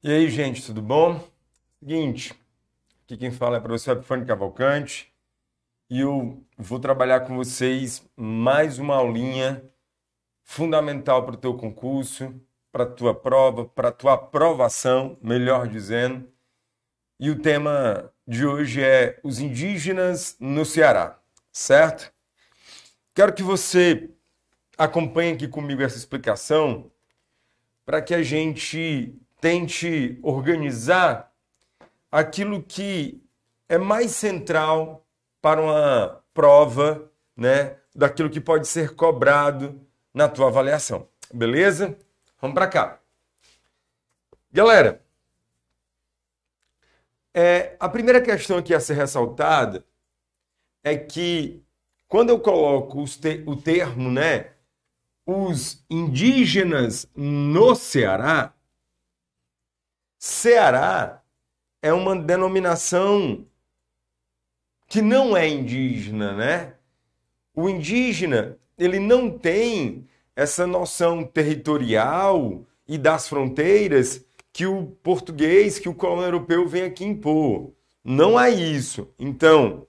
E aí, gente, tudo bom? Seguinte, aqui quem fala é o professor Epifânio Cavalcante e eu vou trabalhar com vocês mais uma aulinha fundamental para o teu concurso, para a tua prova, para a tua aprovação, melhor dizendo. E o tema de hoje é os indígenas no Ceará, certo? Quero que você acompanhe aqui comigo essa explicação para que a gente tente organizar aquilo que é mais central para uma prova, né, daquilo que pode ser cobrado na tua avaliação. Beleza? Vamos para cá. Galera, é, a primeira questão aqui a ser ressaltada é que quando eu coloco te o termo, né, os indígenas no Ceará, Ceará é uma denominação que não é indígena, né? O indígena, ele não tem essa noção territorial e das fronteiras que o português, que o colônia europeu vem aqui impor. Não é isso. Então,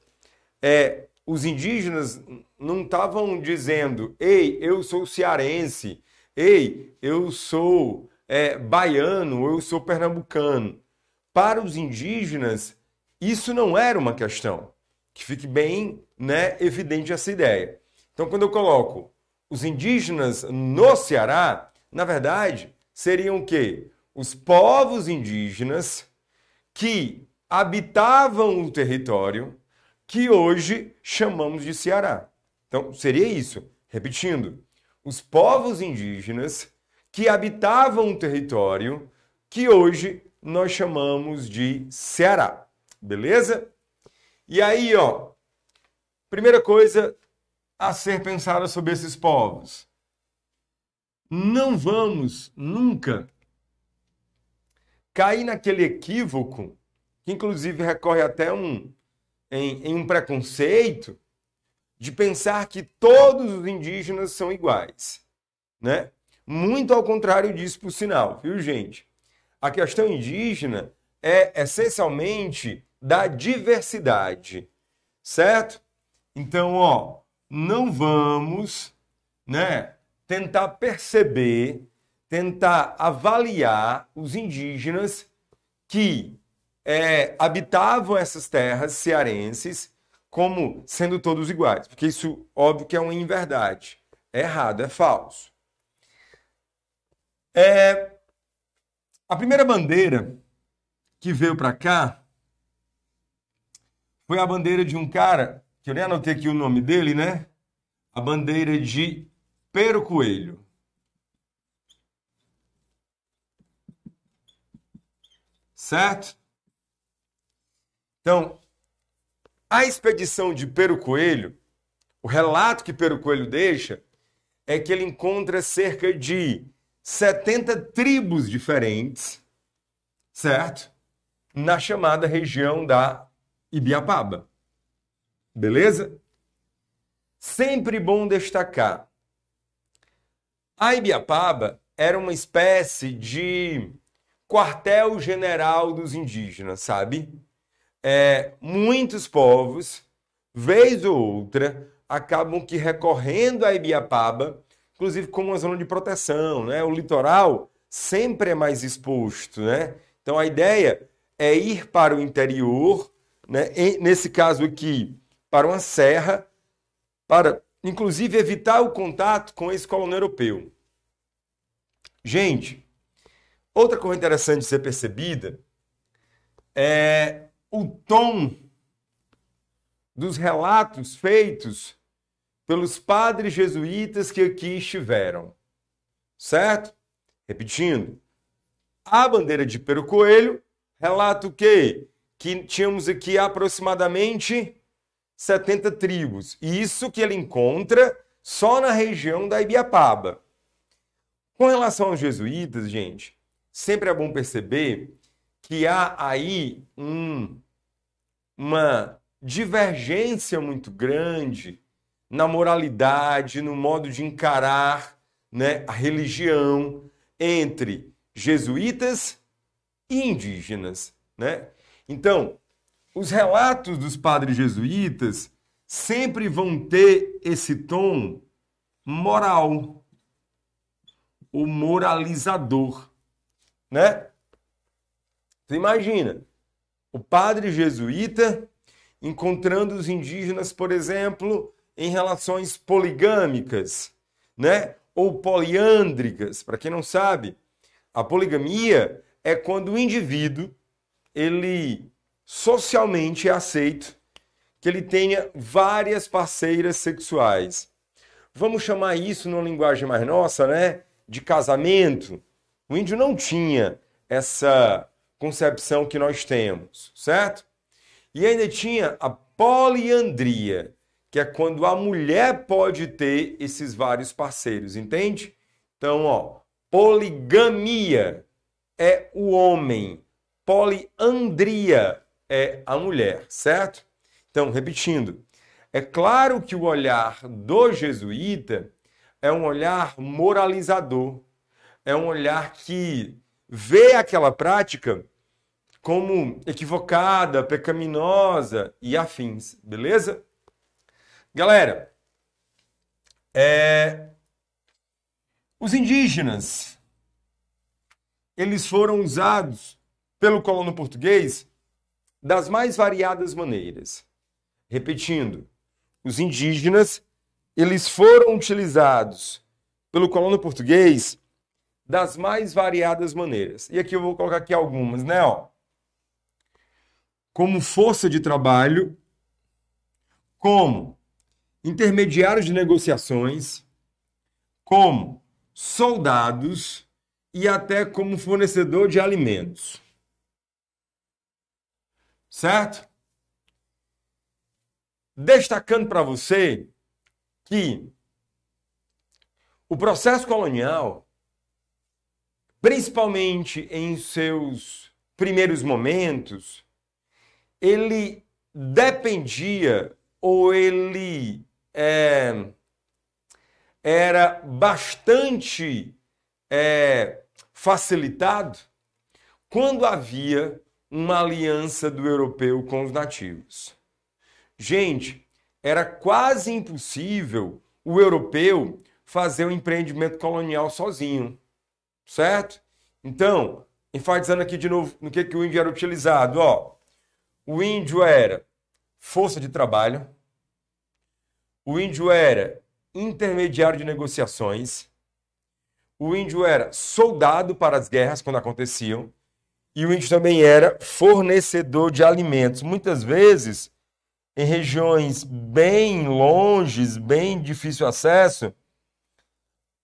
é, os indígenas não estavam dizendo, ei, eu sou cearense, ei, eu sou é, baiano ou eu sou pernambucano. Para os indígenas, isso não era uma questão. Que fique bem né, evidente essa ideia. Então, quando eu coloco os indígenas no Ceará, na verdade, seriam o quê? Os povos indígenas que habitavam o território que hoje chamamos de Ceará. Então, seria isso. Repetindo, os povos indígenas que habitavam um território que hoje nós chamamos de Ceará. Beleza? E aí, ó, primeira coisa a ser pensada sobre esses povos. Não vamos nunca cair naquele equívoco, que inclusive recorre até um, em, em um preconceito, de pensar que todos os indígenas são iguais, né? Muito ao contrário disso, por sinal, viu, gente? A questão indígena é essencialmente da diversidade, certo? Então, ó, não vamos, né, tentar perceber, tentar avaliar os indígenas que é, habitavam essas terras cearenses como sendo todos iguais, porque isso, óbvio, que é uma inverdade. É errado, é falso. É, a primeira bandeira que veio para cá foi a bandeira de um cara, que eu nem anotei aqui o nome dele, né? A bandeira de Pero Coelho. Certo? Então, a expedição de Pero Coelho, o relato que Pero Coelho deixa é que ele encontra cerca de 70 tribos diferentes, certo? Na chamada região da Ibiapaba. Beleza? Sempre bom destacar. A Ibiapaba era uma espécie de quartel-general dos indígenas, sabe? É, muitos povos, vez ou outra, acabam que recorrendo a Ibiapaba inclusive como uma zona de proteção, né? O litoral sempre é mais exposto, né? Então a ideia é ir para o interior, né? Nesse caso aqui, para uma serra, para inclusive evitar o contato com esse colono europeu. Gente, outra coisa interessante de ser percebida é o tom dos relatos feitos pelos padres jesuítas que aqui estiveram. Certo? Repetindo. A bandeira de Pero Coelho relata o quê? Que tínhamos aqui aproximadamente 70 tribos. E isso que ele encontra só na região da Ibiapaba. Com relação aos jesuítas, gente, sempre é bom perceber que há aí um, uma divergência muito grande na moralidade, no modo de encarar né, a religião entre jesuítas e indígenas, né? Então, os relatos dos padres jesuítas sempre vão ter esse tom moral, o moralizador, né? Você imagina, o padre jesuíta encontrando os indígenas, por exemplo, em relações poligâmicas, né? Ou poliândricas. Para quem não sabe, a poligamia é quando o indivíduo ele socialmente é aceito que ele tenha várias parceiras sexuais. Vamos chamar isso numa linguagem mais nossa, né? De casamento. O índio não tinha essa concepção que nós temos, certo? E ainda tinha a poliandria, que é quando a mulher pode ter esses vários parceiros, entende? Então, ó, poligamia é o homem, poliandria é a mulher, certo? Então, repetindo, é claro que o olhar do jesuíta é um olhar moralizador, é um olhar que vê aquela prática como equivocada, pecaminosa e afins, beleza? Galera, é... os indígenas, eles foram usados pelo colono português das mais variadas maneiras. Repetindo, os indígenas, eles foram utilizados pelo colono português das mais variadas maneiras. E aqui eu vou colocar aqui algumas, né, ó como força de trabalho, como intermediários de negociações, como soldados e até como fornecedor de alimentos. Certo? Destacando para você que o processo colonial, principalmente em seus primeiros momentos, ele dependia ou ele é, era bastante é, facilitado quando havia uma aliança do europeu com os nativos. Gente, era quase impossível o europeu fazer o um empreendimento colonial sozinho, certo? Então, enfatizando aqui de novo no que, que o índio era utilizado, ó, o índio era força de trabalho, o índio era intermediário de negociações, o índio era soldado para as guerras quando aconteciam, e o índio também era fornecedor de alimentos. Muitas vezes, em regiões bem longes, bem difícil acesso,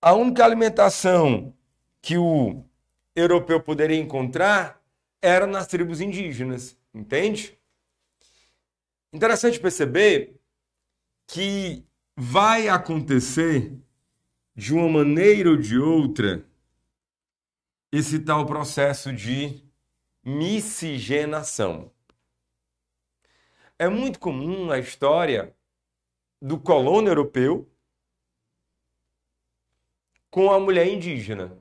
a única alimentação que o europeu poderia encontrar era nas tribos indígenas. Entende? Interessante perceber que vai acontecer de uma maneira ou de outra esse tal processo de miscigenação. É muito comum a história do colono europeu com a mulher indígena,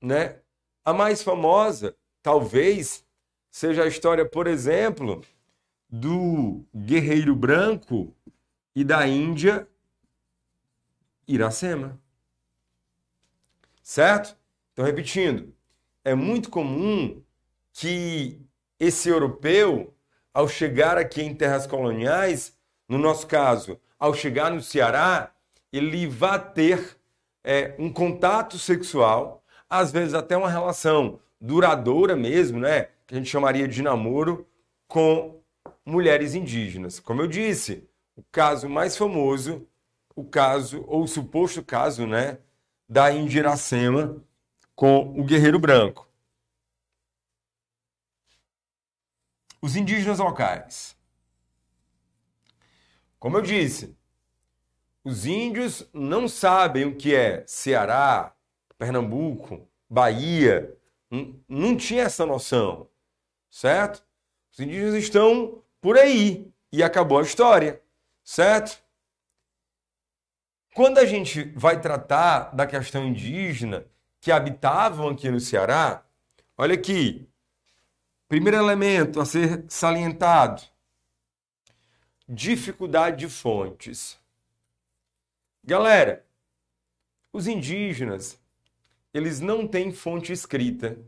né? A mais famosa, talvez, seja a história, por exemplo, do guerreiro branco e da Índia Iracema. Certo? Então, repetindo, é muito comum que esse europeu, ao chegar aqui em terras coloniais, no nosso caso, ao chegar no Ceará, ele vá ter é, um contato sexual, às vezes até uma relação duradoura mesmo, né? que a gente chamaria de namoro com mulheres indígenas. Como eu disse, o caso mais famoso, o caso, ou o suposto caso, né, da Indiracema com o guerreiro branco. Os indígenas locais. Como eu disse, os índios não sabem o que é Ceará, Pernambuco, Bahia, não, tinha essa noção certo? Os indígenas estão por aí e acabou a história, certo? Quando a gente vai tratar da questão indígena que habitavam aqui no Ceará, olha aqui, Primeiro elemento a ser salientado: dificuldade de fontes. Galera, os indígenas, eles não têm fonte escrita.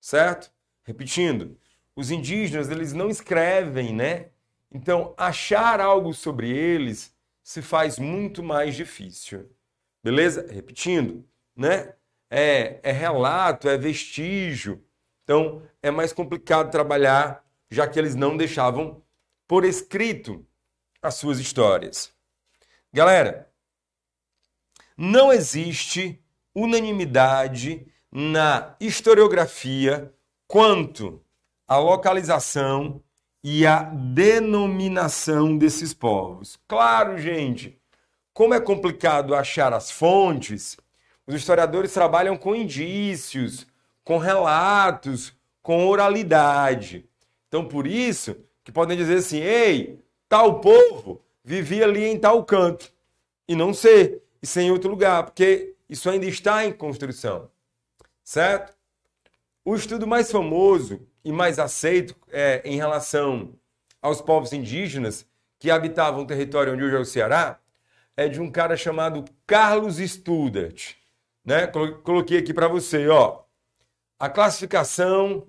Certo? Repetindo, os indígenas, eles não escrevem, né? Então, achar algo sobre eles se faz muito mais difícil. Beleza? Repetindo, né? É, é relato, é vestígio. Então, é mais complicado trabalhar, já que eles não deixavam por escrito as suas histórias. Galera, não existe unanimidade na historiografia quanto à localização e à denominação desses povos. Claro, gente, como é complicado achar as fontes, os historiadores trabalham com indícios, com relatos, com oralidade. Então, por isso que podem dizer assim: ei, tal povo vivia ali em tal canto, e não ser, e ser em outro lugar, porque isso ainda está em construção, certo? O estudo mais famoso e mais aceito é, em relação aos povos indígenas que habitavam o território onde hoje é o Ceará é de um cara chamado Carlos Studart. Né? Coloquei aqui para você, ó, a classificação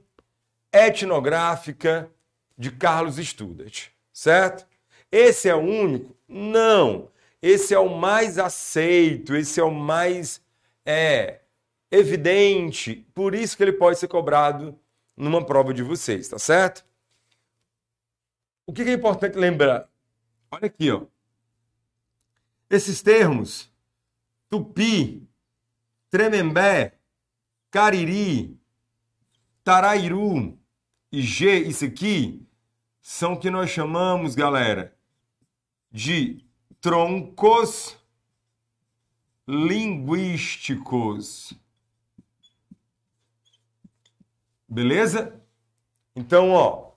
etnográfica de Carlos Studart, certo? Esse é o único? Não. Esse é o mais aceito, esse é o mais é, evidente, por isso que ele pode ser cobrado numa prova de vocês, tá certo? O que é importante lembrar? Olha aqui, ó. Esses termos, tupi, tremembé, cariri, tarairu e G, isso aqui, são o que nós chamamos, galera, de troncos linguísticos. Beleza? Então, ó,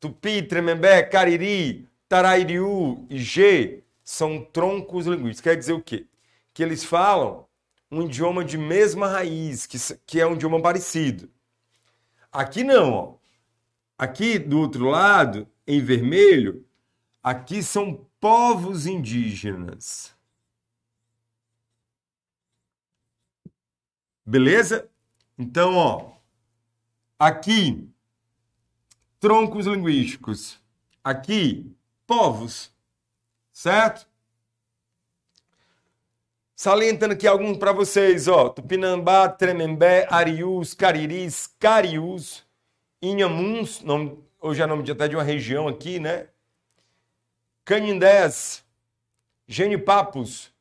Tupi, Tremembé, Cariri, Tarairiu e G são troncos linguísticos. Quer dizer o quê? Que eles falam um idioma de mesma raiz, que, que é um idioma parecido. Aqui não, ó. Aqui do outro lado, em vermelho, aqui são povos indígenas. Beleza? Então, ó, Aqui, troncos linguísticos. Aqui, povos. Certo? Salientando aqui alguns para vocês, ó. Tupinambá, Tremembé, Arius, Cariris, Carius, Inhamuns, nome, hoje é nome de, até de uma região aqui, né? Canindés, Genipapos,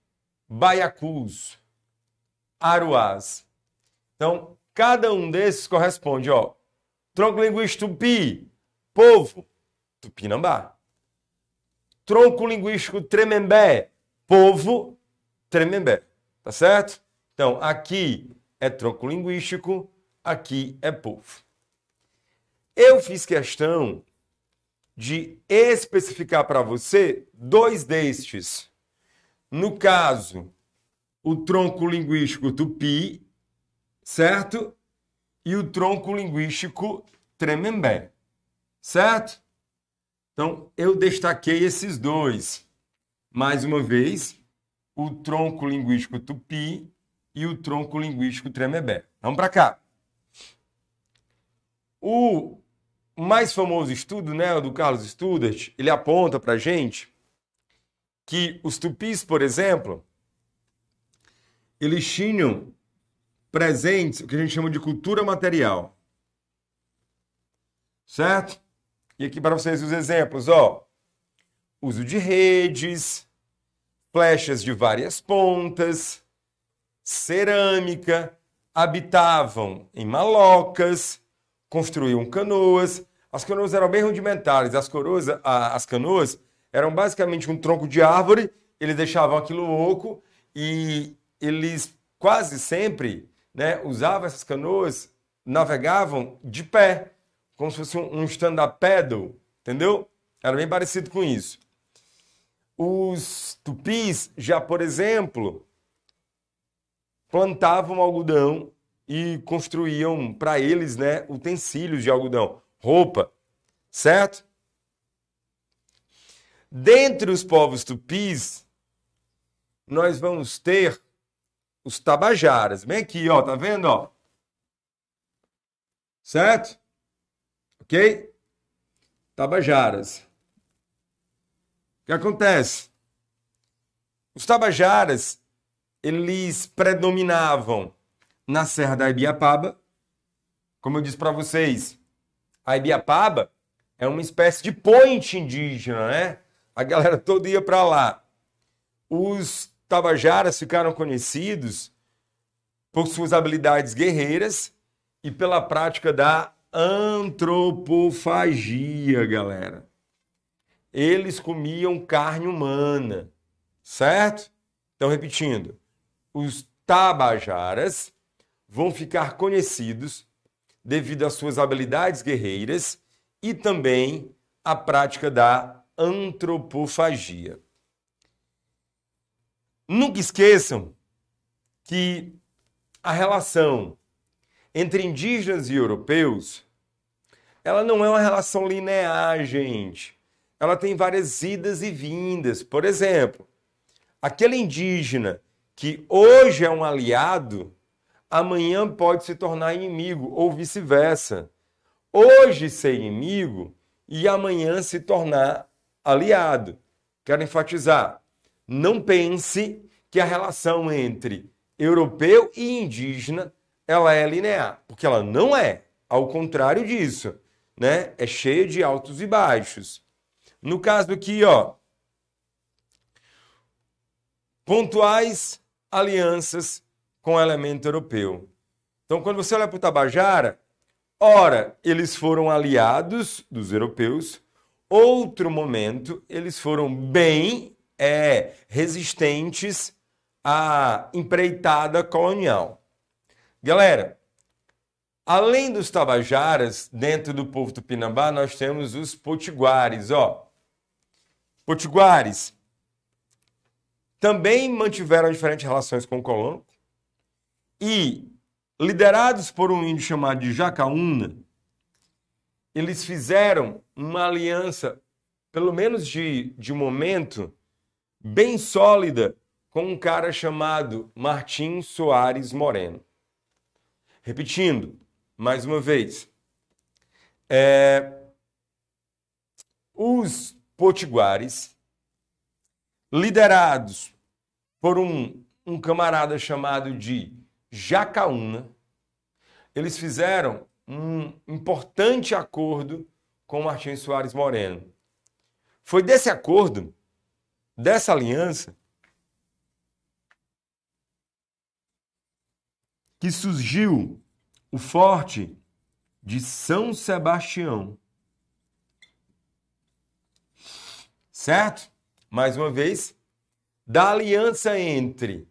Baiacus, Aruás. Então, Cada um desses corresponde, ó, tronco linguístico tupi, povo, tupinambá. Tronco linguístico tremembé, povo, tremembé. Tá certo? Então, aqui é tronco linguístico, aqui é povo. Eu fiz questão de especificar para você dois destes. No caso, o tronco linguístico tupi certo? E o tronco linguístico tremembé, certo? Então, eu destaquei esses dois. Mais uma vez, o tronco linguístico tupi e o tronco linguístico tremembé. Vamos para cá. O mais famoso estudo, né, do Carlos Studart, ele aponta para gente que os tupis, por exemplo, eles tinham presentes, o que a gente chama de cultura material. Certo? E aqui para vocês os exemplos, ó. Uso de redes, flechas de várias pontas, cerâmica, habitavam em malocas, construíam canoas. As canoas eram bem rudimentares, as, coroas, as canoas eram basicamente um tronco de árvore, eles deixavam aquilo oco e eles quase sempre né, usavam essas canoas, navegavam de pé, como se fosse um stand-up paddle, entendeu? Era bem parecido com isso. Os tupis já, por exemplo, plantavam algodão e construíam para eles, né, utensílios de algodão, roupa, certo? Dentre os povos tupis, nós vamos ter os tabajaras. Vem aqui, ó, tá vendo, ó? Certo? OK? Tabajaras. O que acontece? Os tabajaras, eles predominavam na Serra da Ibiapaba. Como eu disse para vocês, a Ibiapaba é uma espécie de ponte indígena, né? A galera toda ia para lá. Os tabajaras ficaram conhecidos por suas habilidades guerreiras e pela prática da antropofagia, galera. Eles comiam carne humana, certo? Então, repetindo, os tabajaras vão ficar conhecidos devido às suas habilidades guerreiras e também à prática da antropofagia. Nunca esqueçam que a relação entre indígenas e europeus, ela não é uma relação linear, gente. Ela tem várias idas e vindas. Por exemplo, aquele indígena que hoje é um aliado, amanhã pode se tornar inimigo, ou vice-versa. Hoje ser inimigo e amanhã se tornar aliado. Quero enfatizar: não pense que a relação entre europeu e indígena ela é linear, porque ela não é. Ao contrário disso, né? É cheia de altos e baixos. No caso aqui, ó, pontuais alianças com o elemento europeu. Então, quando você olha para o Tabajara, ora, eles foram aliados dos europeus, outro momento, eles foram bem é, resistentes à empreitada colonial. Galera, além dos tabajaras, dentro do povo tupinambá, nós temos os potiguares, ó. Potiguares também mantiveram diferentes relações com o colono e, liderados por um índio chamado de Jacaúna, eles fizeram uma aliança, pelo menos de, de momento, bem sólida com um cara chamado Martim Soares Moreno. Repetindo, mais uma vez, é, os potiguares, liderados por um, um camarada chamado de Jacaúna, eles fizeram um importante acordo com Martim Soares Moreno. Foi desse acordo dessa aliança que surgiu o forte de São Sebastião. Certo? Mais uma vez, da aliança entre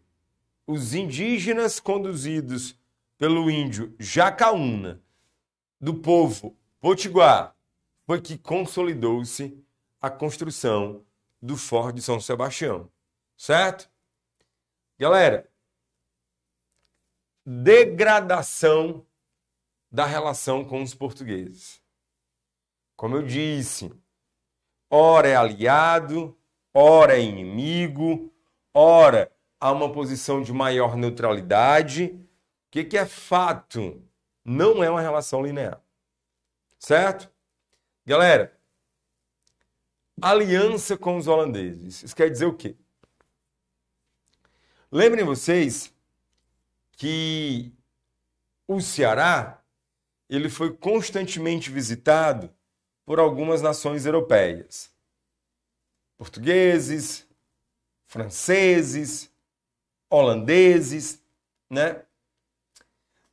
os indígenas conduzidos pelo índio Jacaúna, do povo Potiguar, foi que consolidou-se a construção do Forte de São Sebastião. Certo? Galera, degradação da relação com os portugueses. Como eu disse, ora é aliado, ora é inimigo, ora há uma posição de maior neutralidade. O que, que é fato? Não é uma relação linear. Certo? Galera, aliança com os holandeses. Isso quer dizer o quê? Lembrem vocês que o Ceará ele foi constantemente visitado por algumas nações europeias. Portugueses, franceses, holandeses, né?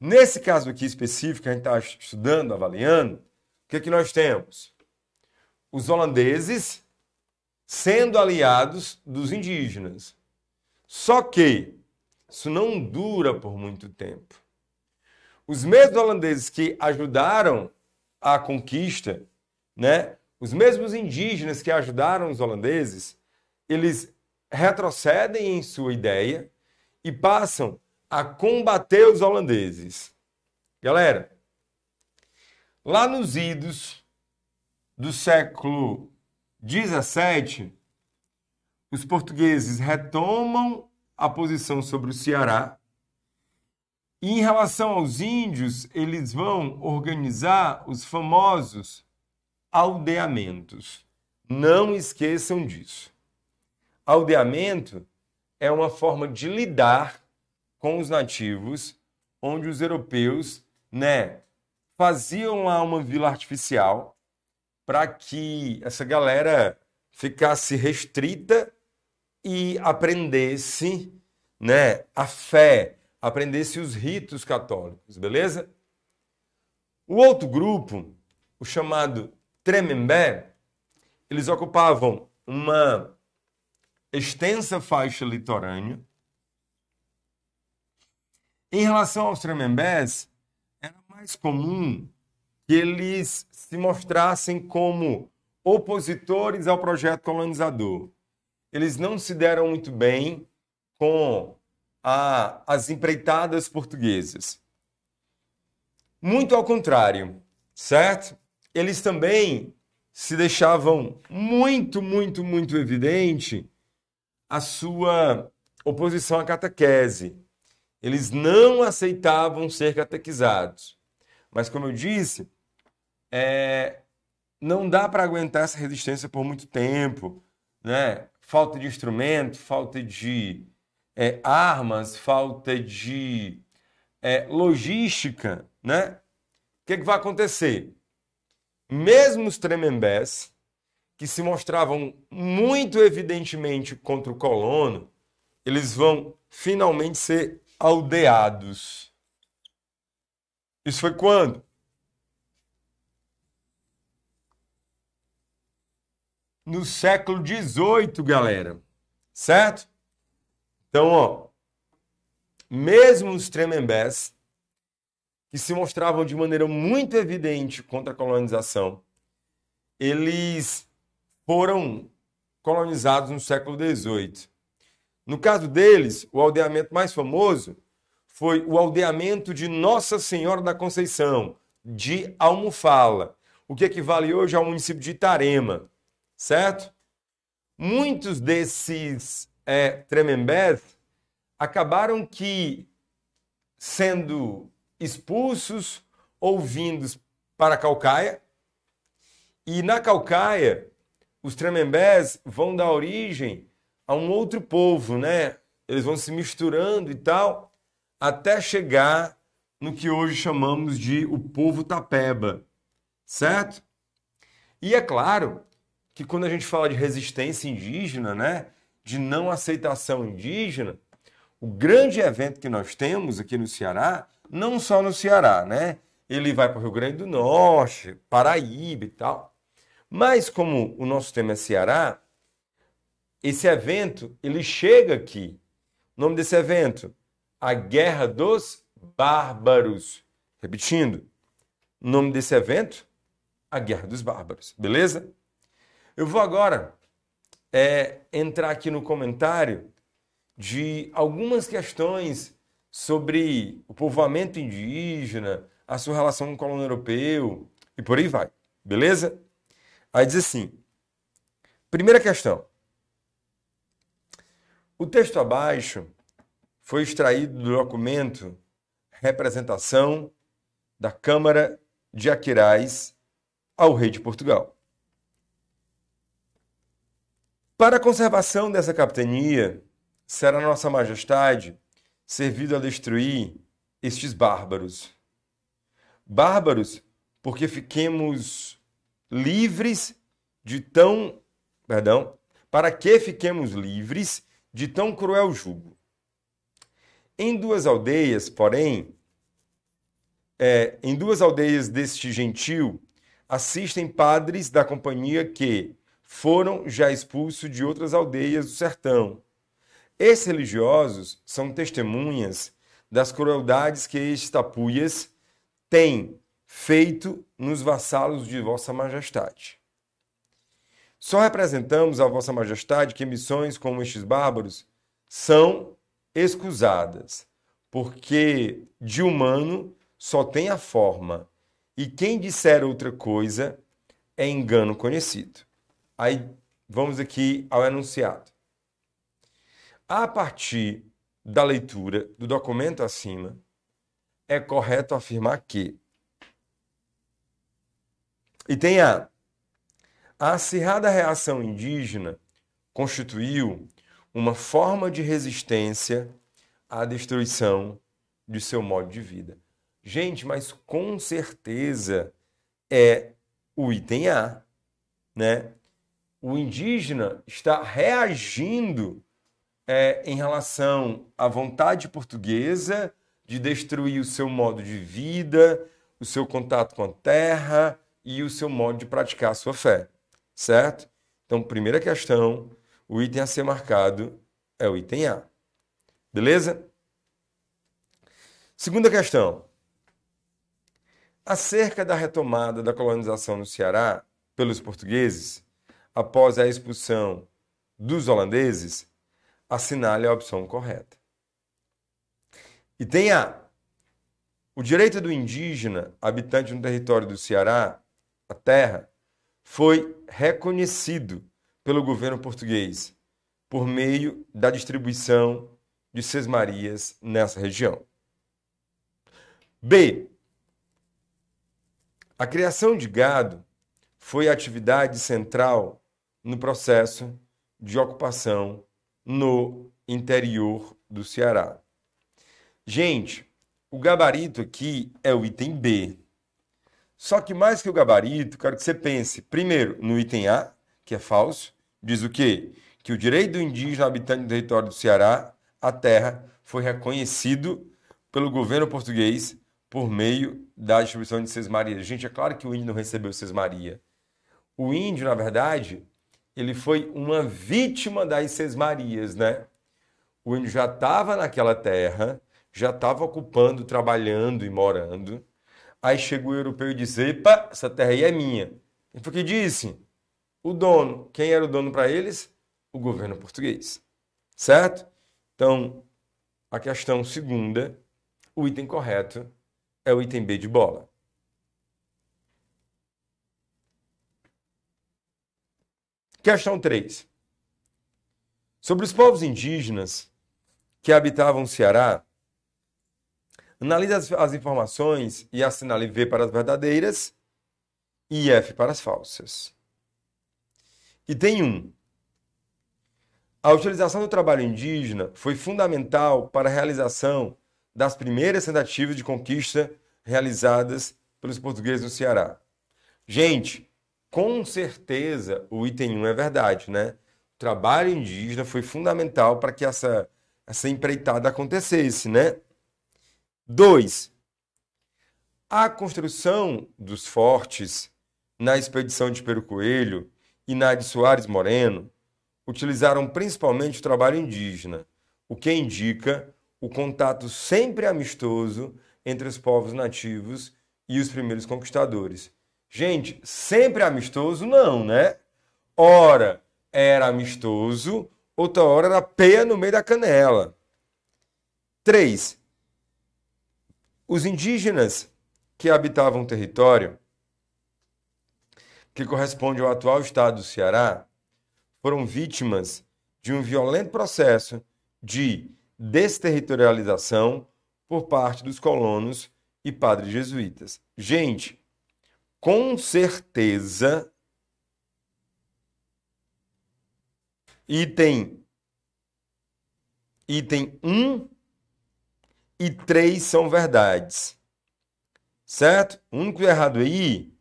Nesse caso aqui específico, a gente está estudando, avaliando, o que, é que nós temos? Os holandeses sendo aliados dos indígenas. Só que isso não dura por muito tempo. Os mesmos holandeses que ajudaram a conquista, né? Os mesmos indígenas que ajudaram os holandeses, eles retrocedem em sua ideia e passam a combater os holandeses. Galera, lá nos idos do século 17, os portugueses retomam a posição sobre o Ceará. E em relação aos índios, eles vão organizar os famosos aldeamentos. Não esqueçam disso. Aldeamento é uma forma de lidar com os nativos, onde os europeus, né, faziam lá uma vila artificial para que essa galera ficasse restrita e aprendesse, né, a fé, aprendesse os ritos católicos, beleza? O outro grupo, o chamado Tremembé, eles ocupavam uma extensa faixa litorânea. Em relação aos Tremembés, era mais comum que eles se mostrassem como opositores ao projeto colonizador. Eles não se deram muito bem com a, as empreitadas portuguesas. Muito ao contrário, certo? Eles também se deixavam muito, muito, muito evidente a sua oposição à catequese. Eles não aceitavam ser catequizados. Mas, como eu disse, é, não dá para aguentar essa resistência por muito tempo, né? Falta de instrumento, falta de é, armas, falta de é, logística, né? O que, que vai acontecer? Mesmo os tremembés, que se mostravam muito evidentemente contra o colono, eles vão finalmente ser aldeados. Isso foi quando? No século XVIII, galera. Certo? Então, ó, mesmo os tremembés, que se mostravam de maneira muito evidente contra a colonização, eles foram colonizados no século XVIII. No caso deles, o aldeamento mais famoso foi o aldeamento de Nossa Senhora da Conceição, de Almofala, o que equivale hoje ao município de Itarema certo? Muitos desses é, tremembés acabaram que sendo expulsos ou vindos para a Calcaia. E na Calcaia, os tremembés vão dar origem a um outro povo, né? Eles vão se misturando e tal, até chegar no que hoje chamamos de o povo tapeba, certo? E é claro que quando a gente fala de resistência indígena, né, de não aceitação indígena, o grande evento que nós temos aqui no Ceará, não só no Ceará, né? Ele vai para o Rio Grande do Norte, Paraíba e tal. Mas como o nosso tema é Ceará, esse evento, ele chega aqui. O nome desse evento, a Guerra dos Bárbaros. Repetindo, o nome desse evento, a Guerra dos Bárbaros. Beleza? Eu vou agora é, entrar aqui no comentário de algumas questões sobre o povoamento indígena, a sua relação com o colono europeu e por aí vai. Beleza? Aí diz assim: primeira questão. O texto abaixo foi extraído do documento Representação da Câmara de Aquiraz ao Rei de Portugal. Para a conservação dessa capitania, será Nossa Majestade servido a destruir estes bárbaros. Bárbaros, porque fiquemos livres de tão. Perdão, para que fiquemos livres de tão cruel jugo. Em duas aldeias, porém, é, em duas aldeias deste gentil, assistem padres da companhia que, foram já expulsos de outras aldeias do sertão. Esses religiosos são testemunhas das crueldades que estes tapuias têm feito nos vassalos de Vossa Majestade. Só representamos a Vossa Majestade que missões como estes bárbaros são escusadas, porque de humano só tem a forma, e quem disser outra coisa é engano conhecido. Aí vamos aqui ao enunciado. A partir da leitura do documento acima, é correto afirmar que. E tem A. A acirrada reação indígena constituiu uma forma de resistência à destruição de seu modo de vida. Gente, mas com certeza é o item A, né? O indígena está reagindo é, em relação à vontade portuguesa de destruir o seu modo de vida, o seu contato com a terra e o seu modo de praticar a sua fé, certo? Então, primeira questão, o item a ser marcado é o item A. Beleza? Segunda questão. Acerca da retomada da colonização no Ceará pelos portugueses, após a expulsão dos holandeses, assinale a opção correta. E tem A. O direito do indígena, habitante no território do Ceará, a terra, foi reconhecido pelo governo português por meio da distribuição de sesmarias nessa região. B. A criação de gado foi a atividade central no processo de ocupação no interior do Ceará. Gente, o gabarito aqui é o item B. Só que mais que o gabarito, quero que você pense, primeiro, no item A, que é falso, diz o quê? Que o direito do indígena habitante do território do Ceará, a terra, foi reconhecido pelo governo português por meio da distribuição de Sesmaria. Gente, é claro que o índio não recebeu Sesmaria. O índio, na verdade, ele foi uma vítima das Sesmarias, né? O índio já estava naquela terra, já estava ocupando, trabalhando e morando. Aí chegou o europeu e disse: Epa, essa terra aí é minha. E foi o que disse? O dono. Quem era o dono para eles? O governo português. Certo? Então, a questão segunda, o item correto é o item B de bola. Questão 3. Sobre os povos indígenas que habitavam o Ceará, analise as, as informações e assinale V para as verdadeiras e F para as falsas. E tem um. A utilização do trabalho indígena foi fundamental para a realização das primeiras tentativas de conquista realizadas pelos portugueses no Ceará. Gente, com certeza o item 1 é verdade, né? O trabalho indígena foi fundamental para que essa, essa empreitada acontecesse, né? 2. A construção dos fortes na expedição de Peru Coelho e na de Soares Moreno utilizaram principalmente o trabalho indígena, o que indica o contato sempre amistoso entre os povos nativos e os primeiros conquistadores. Gente, sempre amistoso não, né? Ora era amistoso, outra hora era peia no meio da canela. 3. Os indígenas que habitavam o território que corresponde ao atual estado do Ceará foram vítimas de um violento processo de desterritorialização por parte dos colonos e padres jesuítas. Gente, com certeza, item, item 1 e 3 são verdades. Certo? O único errado aí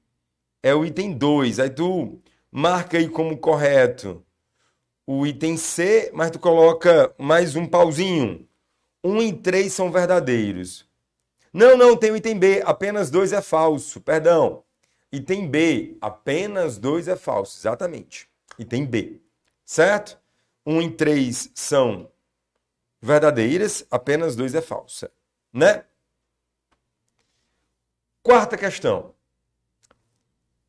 é o item 2. Aí tu marca aí como correto o item C, mas tu coloca mais um pauzinho. 1 e 3 são verdadeiros. Não, não, tem o item B, apenas 2 é falso. Perdão. Item B, apenas 2 é falso. Exatamente. Item B. Certo? 1 e 3 são verdadeiras, apenas 2 é falsa. Né? Quarta questão.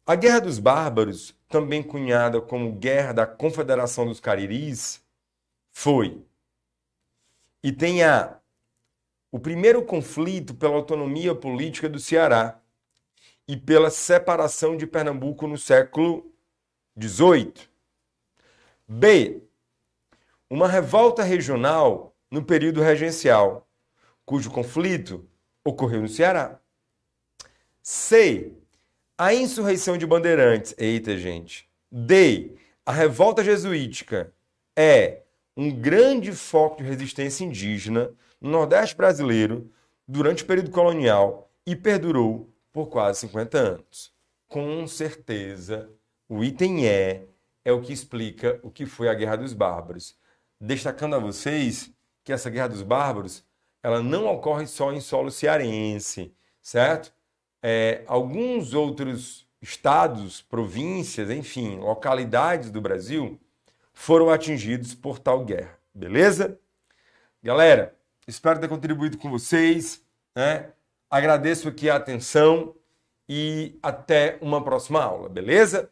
A Guerra dos Bárbaros, também cunhada como Guerra da Confederação dos Cariris, foi. E tem a o primeiro conflito pela autonomia política do Ceará e pela separação de Pernambuco no século XVIII. B. Uma revolta regional no período regencial, cujo conflito ocorreu no Ceará. C. A insurreição de Bandeirantes. Eita, gente. D. A revolta jesuítica é um grande foco de resistência indígena no Nordeste brasileiro durante o período colonial e perdurou por quase 50 anos. Com certeza, o item E é o que explica o que foi a Guerra dos Bárbaros. Destacando a vocês que essa Guerra dos Bárbaros ela não ocorre só em solo cearense, certo? É, alguns outros estados, províncias, enfim, localidades do Brasil foram atingidos por tal guerra, beleza? Galera, espero ter contribuído com vocês, né? Agradeço aqui a atenção e até uma próxima aula, beleza?